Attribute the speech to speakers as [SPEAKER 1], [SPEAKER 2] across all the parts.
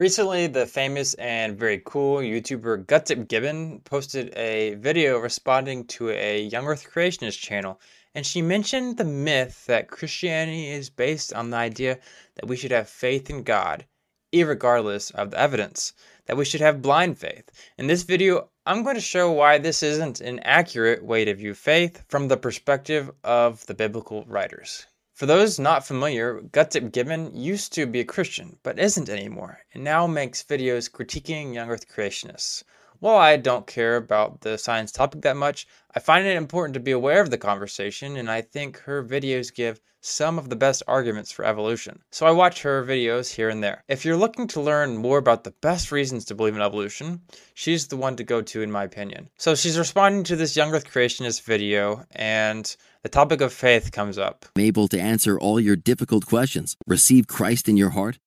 [SPEAKER 1] Recently, the famous and very cool YouTuber Gutsick Gibbon posted a video responding to a Young Earth Creationist channel, and she mentioned the myth that Christianity is based on the idea that we should have faith in God, regardless of the evidence, that we should have blind faith. In this video, I'm going to show why this isn't an accurate way to view faith from the perspective of the biblical writers. For those not familiar, Gutsick Gibbon used to be a Christian, but isn't anymore, and now makes videos critiquing young earth creationists. While I don't care about the science topic that much, I find it important to be aware of the conversation, and I think her videos give some of the best arguments for evolution. So I watch her videos here and there. If you're looking to learn more about the best reasons to believe in evolution, she's the one to go to in my opinion. So she's responding to this young earth creationist video and the topic of faith comes up.
[SPEAKER 2] Able to answer all your difficult questions, receive Christ in your heart?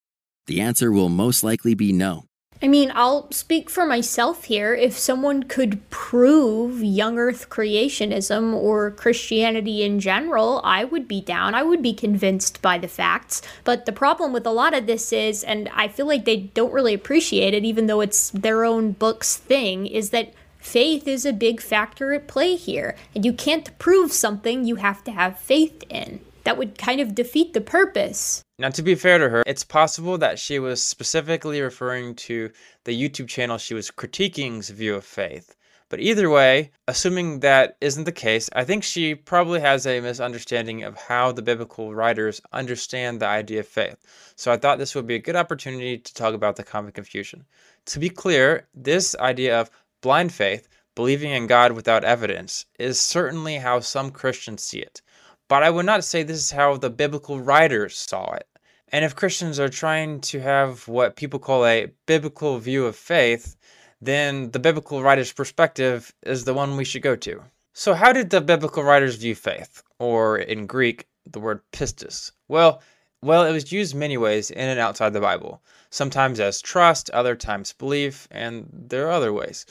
[SPEAKER 2] The answer will most likely be no.
[SPEAKER 3] I mean, I'll speak for myself here. If someone could prove young earth creationism or Christianity in general, I would be down. I would be convinced by the facts. But the problem with a lot of this is, and I feel like they don't really appreciate it, even though it's their own book's thing, is that Faith is a big factor at play here, and you can't prove something you have to have faith in. That would kind of defeat the purpose.
[SPEAKER 1] Now, to be fair to her, it's possible that she was specifically referring to the YouTube channel she was critiquing's view of faith. But either way, assuming that isn't the case, I think she probably has a misunderstanding of how the biblical writers understand the idea of faith. So I thought this would be a good opportunity to talk about the common confusion. To be clear, this idea of Blind faith, believing in God without evidence, is certainly how some Christians see it. But I would not say this is how the biblical writers saw it. And if Christians are trying to have what people call a biblical view of faith, then the biblical writer's perspective is the one we should go to. So, how did the biblical writers view faith? Or in Greek, the word pistis? Well, well, it was used many ways in and outside the Bible. Sometimes as trust, other times belief, and there are other ways.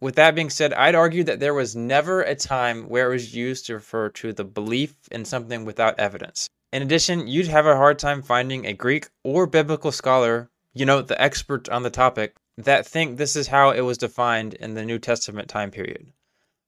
[SPEAKER 1] With that being said, I'd argue that there was never a time where it was used to refer to the belief in something without evidence. In addition, you'd have a hard time finding a Greek or biblical scholar, you know, the expert on the topic, that think this is how it was defined in the New Testament time period.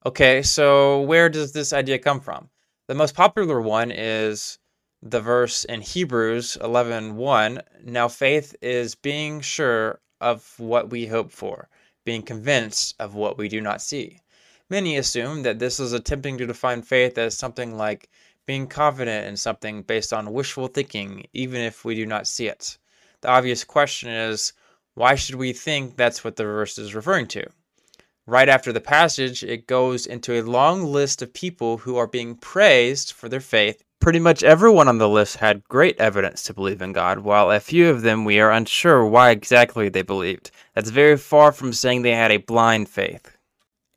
[SPEAKER 1] Okay, so where does this idea come from? The most popular one is the verse in Hebrews 11:1, now faith is being sure of what we hope for being convinced of what we do not see. Many assume that this is attempting to define faith as something like being confident in something based on wishful thinking, even if we do not see it. The obvious question is why should we think that's what the verse is referring to? Right after the passage, it goes into a long list of people who are being praised for their faith. Pretty much everyone on the list had great evidence to believe in God, while a few of them we are unsure why exactly they believed. That's very far from saying they had a blind faith.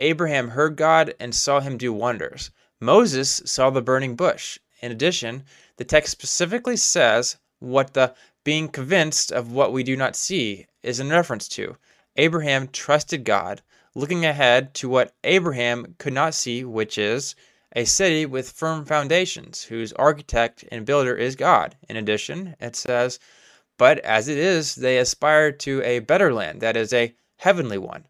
[SPEAKER 1] Abraham heard God and saw him do wonders. Moses saw the burning bush. In addition, the text specifically says what the being convinced of what we do not see is in reference to. Abraham trusted God looking ahead to what Abraham could not see, which is a city with firm foundations, whose architect and builder is God. In addition, it says, But as it is, they aspire to a better land, that is, a heavenly one.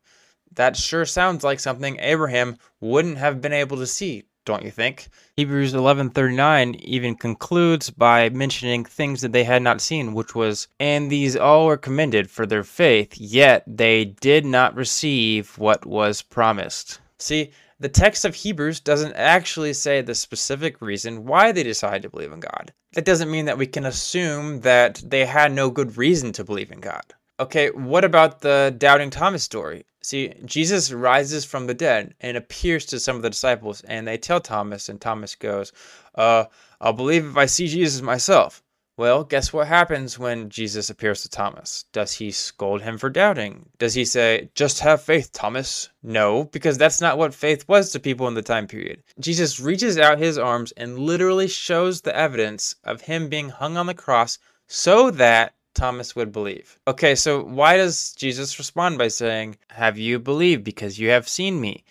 [SPEAKER 1] That sure sounds like something Abraham wouldn't have been able to see don't you think? Hebrews 11:39 even concludes by mentioning things that they had not seen, which was, "And these all were commended for their faith, yet they did not receive what was promised." See, the text of Hebrews doesn't actually say the specific reason why they decided to believe in God. That doesn't mean that we can assume that they had no good reason to believe in God. Okay, what about the doubting Thomas story? See, Jesus rises from the dead and appears to some of the disciples, and they tell Thomas, and Thomas goes, uh, I'll believe if I see Jesus myself. Well, guess what happens when Jesus appears to Thomas? Does he scold him for doubting? Does he say, just have faith, Thomas? No, because that's not what faith was to people in the time period. Jesus reaches out his arms and literally shows the evidence of him being hung on the cross so that Thomas would believe. Okay, so why does Jesus respond by saying, Have you believed because you have seen me?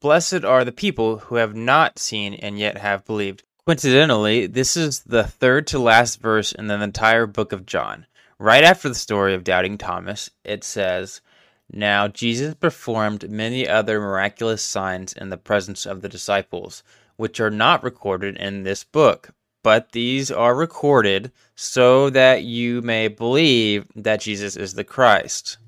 [SPEAKER 1] Blessed are the people who have not seen and yet have believed. Coincidentally, this is the third to last verse in the entire book of John. Right after the story of doubting Thomas, it says, Now Jesus performed many other miraculous signs in the presence of the disciples, which are not recorded in this book, but these are recorded so that you may believe that Jesus is the Christ.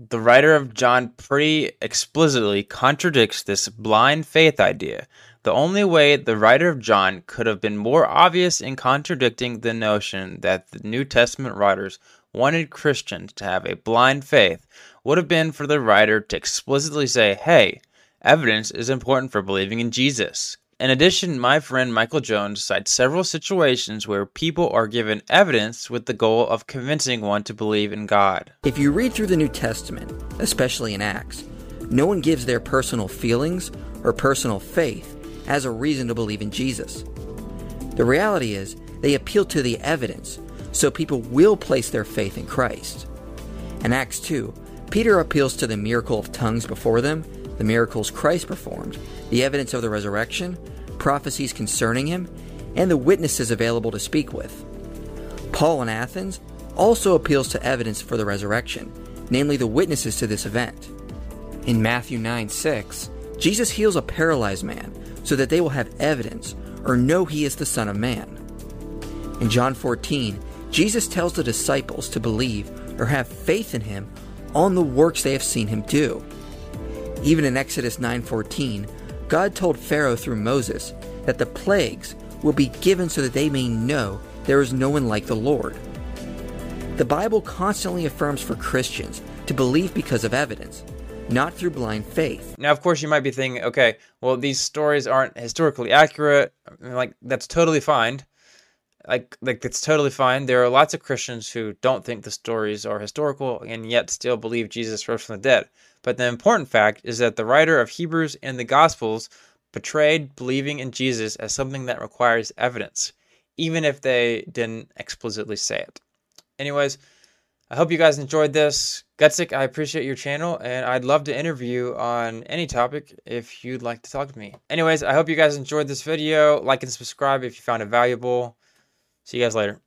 [SPEAKER 1] The writer of John pretty explicitly contradicts this blind faith idea. The only way the writer of John could have been more obvious in contradicting the notion that the New Testament writers wanted Christians to have a blind faith would have been for the writer to explicitly say, hey, evidence is important for believing in Jesus. In addition, my friend Michael Jones cites several situations where people are given evidence with the goal of convincing one to believe in God.
[SPEAKER 4] If you read through the New Testament, especially in Acts, no one gives their personal feelings or personal faith as a reason to believe in Jesus. The reality is, they appeal to the evidence, so people will place their faith in Christ. In Acts 2, Peter appeals to the miracle of tongues before them, the miracles Christ performed, the evidence of the resurrection, prophecies concerning him, and the witnesses available to speak with. Paul in Athens also appeals to evidence for the resurrection, namely the witnesses to this event. In Matthew 9 6, Jesus heals a paralyzed man so that they will have evidence or know he is the Son of Man. In John 14, Jesus tells the disciples to believe or have faith in him on the works they have seen him do. Even in Exodus 9:14, God told Pharaoh through Moses that the plagues will be given so that they may know there is no one like the Lord. The Bible constantly affirms for Christians to believe because of evidence, not through blind faith.
[SPEAKER 1] Now, of course, you might be thinking, okay, well, these stories aren't historically accurate. Like, that's totally fine. Like, like that's totally fine. There are lots of Christians who don't think the stories are historical and yet still believe Jesus rose from the dead. But the important fact is that the writer of Hebrews and the Gospels portrayed believing in Jesus as something that requires evidence, even if they didn't explicitly say it. Anyways, I hope you guys enjoyed this. Gutsick, I appreciate your channel, and I'd love to interview on any topic if you'd like to talk to me. Anyways, I hope you guys enjoyed this video. Like and subscribe if you found it valuable. See you guys later.